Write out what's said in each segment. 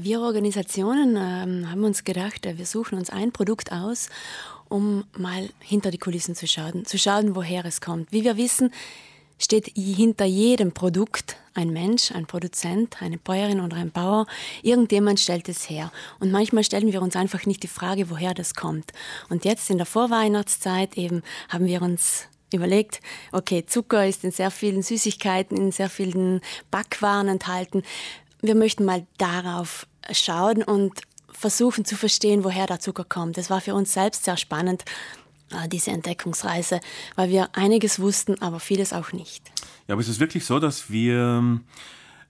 Wir Organisationen ähm, haben uns gedacht, äh, wir suchen uns ein Produkt aus, um mal hinter die Kulissen zu schauen, zu schauen, woher es kommt. Wie wir wissen, steht hinter jedem Produkt ein Mensch, ein Produzent, eine Bäuerin oder ein Bauer. Irgendjemand stellt es her. Und manchmal stellen wir uns einfach nicht die Frage, woher das kommt. Und jetzt in der Vorweihnachtszeit eben haben wir uns überlegt, okay, Zucker ist in sehr vielen Süßigkeiten, in sehr vielen Backwaren enthalten. Wir möchten mal darauf schauen und versuchen zu verstehen, woher der Zucker kommt. Das war für uns selbst sehr spannend, äh, diese Entdeckungsreise, weil wir einiges wussten, aber vieles auch nicht. Ja, aber es ist wirklich so, dass wir ähm,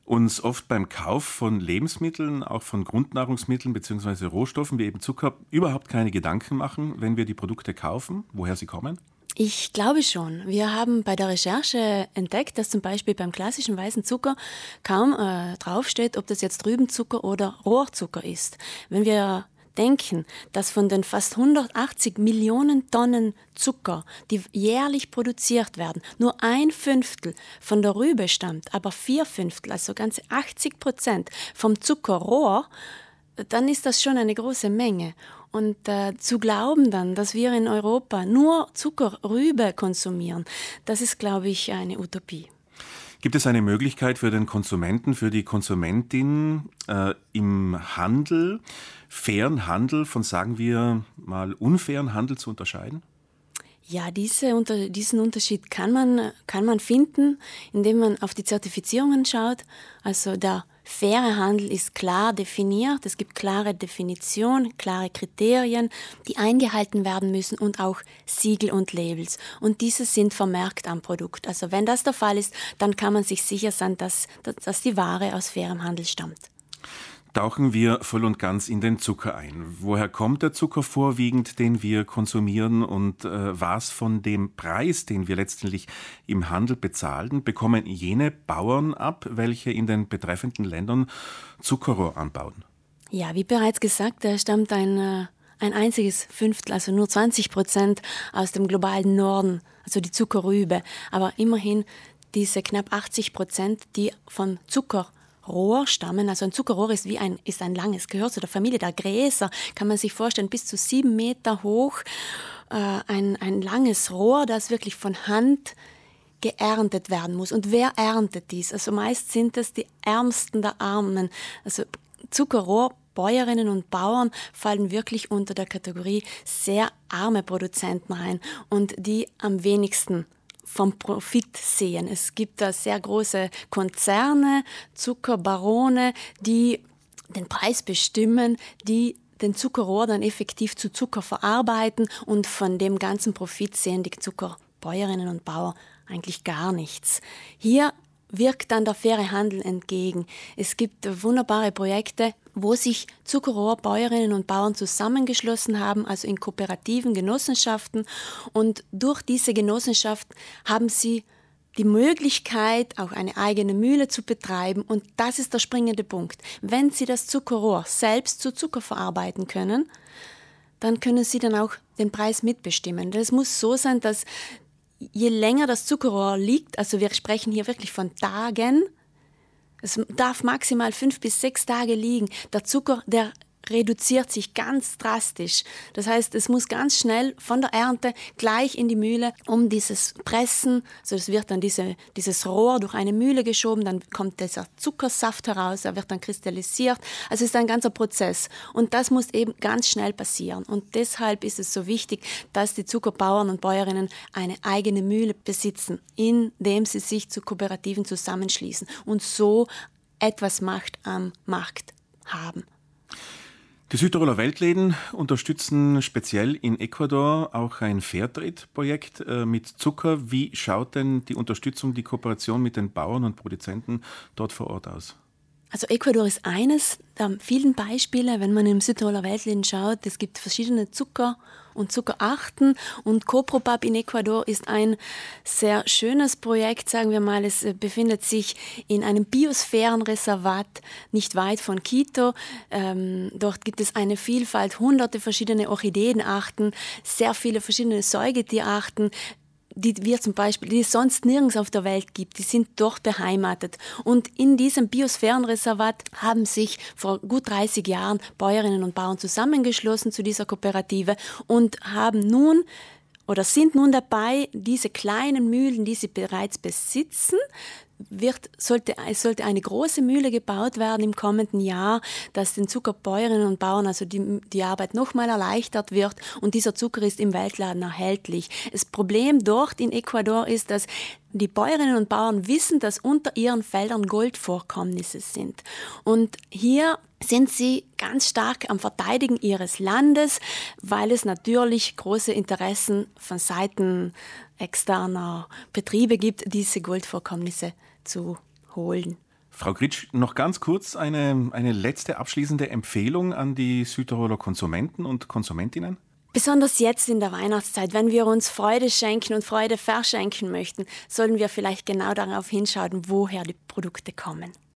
uns oft beim Kauf von Lebensmitteln, auch von Grundnahrungsmitteln bzw. Rohstoffen wie eben Zucker überhaupt keine Gedanken machen, wenn wir die Produkte kaufen, woher sie kommen? Ich glaube schon. Wir haben bei der Recherche entdeckt, dass zum Beispiel beim klassischen weißen Zucker kaum äh, draufsteht, ob das jetzt Rübenzucker oder Rohrzucker ist. Wenn wir denken, dass von den fast 180 Millionen Tonnen Zucker, die jährlich produziert werden, nur ein Fünftel von der Rübe stammt, aber vier Fünftel, also ganze 80 Prozent vom Zuckerrohr, dann ist das schon eine große Menge. Und äh, zu glauben dann, dass wir in Europa nur Zuckerrübe konsumieren, das ist, glaube ich, eine Utopie. Gibt es eine Möglichkeit für den Konsumenten, für die Konsumentin äh, im Handel, fairen Handel von, sagen wir mal, unfairen Handel zu unterscheiden? Ja, diese, unter, diesen Unterschied kann man, kann man finden, indem man auf die Zertifizierungen schaut. Also der faire Handel ist klar definiert, es gibt klare Definitionen, klare Kriterien, die eingehalten werden müssen und auch Siegel und Labels. Und diese sind vermerkt am Produkt. Also wenn das der Fall ist, dann kann man sich sicher sein, dass, dass die Ware aus fairem Handel stammt tauchen wir voll und ganz in den Zucker ein. Woher kommt der Zucker vorwiegend, den wir konsumieren und äh, was von dem Preis, den wir letztendlich im Handel bezahlen, bekommen jene Bauern ab, welche in den betreffenden Ländern Zuckerrohr anbauen? Ja, wie bereits gesagt, da stammt ein, äh, ein einziges Fünftel, also nur 20 Prozent aus dem globalen Norden, also die Zuckerrübe. Aber immerhin diese knapp 80 Prozent, die von Zucker Rohr stammen. Also ein Zuckerrohr ist wie ein, ist ein langes, gehört zu der Familie der Gräser, kann man sich vorstellen, bis zu sieben Meter hoch. Äh, ein, ein langes Rohr, das wirklich von Hand geerntet werden muss. Und wer erntet dies? Also meist sind es die Ärmsten der Armen. Also Zuckerrohr Bäuerinnen und Bauern fallen wirklich unter der Kategorie sehr arme Produzenten ein und die am wenigsten vom Profit sehen. Es gibt da sehr große Konzerne, Zuckerbarone, die den Preis bestimmen, die den Zuckerrohr dann effektiv zu Zucker verarbeiten und von dem ganzen Profit sehen die Zuckerbäuerinnen und Bauern eigentlich gar nichts. Hier wirkt dann der faire Handel entgegen. Es gibt wunderbare Projekte, wo sich Zuckerrohrbäuerinnen und Bauern zusammengeschlossen haben, also in kooperativen Genossenschaften. Und durch diese Genossenschaft haben sie die Möglichkeit, auch eine eigene Mühle zu betreiben. Und das ist der springende Punkt. Wenn Sie das Zuckerrohr selbst zu Zucker verarbeiten können, dann können Sie dann auch den Preis mitbestimmen. Es muss so sein, dass je länger das Zuckerrohr liegt, also wir sprechen hier wirklich von Tagen, es darf maximal fünf bis sechs Tage liegen. Der Zucker, der reduziert sich ganz drastisch. Das heißt, es muss ganz schnell von der Ernte gleich in die Mühle, um dieses Pressen, also es wird dann diese, dieses Rohr durch eine Mühle geschoben, dann kommt dieser Zuckersaft heraus, er wird dann kristallisiert. Also es ist ein ganzer Prozess und das muss eben ganz schnell passieren und deshalb ist es so wichtig, dass die Zuckerbauern und Bäuerinnen eine eigene Mühle besitzen, indem sie sich zu Kooperativen zusammenschließen und so etwas Macht am Markt haben. Die Südtiroler Weltläden unterstützen speziell in Ecuador auch ein Fairtrade-Projekt äh, mit Zucker. Wie schaut denn die Unterstützung, die Kooperation mit den Bauern und Produzenten dort vor Ort aus? Also Ecuador ist eines der vielen Beispiele, wenn man im Südtiroler Weltläden schaut. Es gibt verschiedene Zucker- und Zuckerarten und Copropap in Ecuador ist ein sehr schönes Projekt, sagen wir mal. Es äh, befindet sich in einem Biosphärenreservat nicht weit von Quito. Ähm, dort gibt es eine Vielfalt, hunderte verschiedene Orchideenarten, sehr viele verschiedene Säugetierarten, die wir zum Beispiel, die es sonst nirgends auf der Welt gibt, die sind dort beheimatet. Und in diesem Biosphärenreservat haben sich vor gut 30 Jahren Bäuerinnen und Bauern zusammengeschlossen zu dieser Kooperative und haben nun oder sind nun dabei, diese kleinen Mühlen, die sie bereits besitzen, wird, sollte, es sollte eine große Mühle gebaut werden im kommenden Jahr, dass den Zuckerbäuerinnen und Bauern also die, die Arbeit nochmal erleichtert wird und dieser Zucker ist im Weltladen erhältlich. Das Problem dort in Ecuador ist, dass die Bäuerinnen und Bauern wissen, dass unter ihren Feldern Goldvorkommnisse sind. Und hier sind sie ganz stark am Verteidigen ihres Landes, weil es natürlich große Interessen von Seiten externer Betriebe gibt, diese Goldvorkommnisse zu holen. Frau Gritsch, noch ganz kurz eine, eine letzte abschließende Empfehlung an die Südtiroler Konsumenten und Konsumentinnen? Besonders jetzt in der Weihnachtszeit, wenn wir uns Freude schenken und Freude verschenken möchten, sollten wir vielleicht genau darauf hinschauen, woher die Produkte kommen.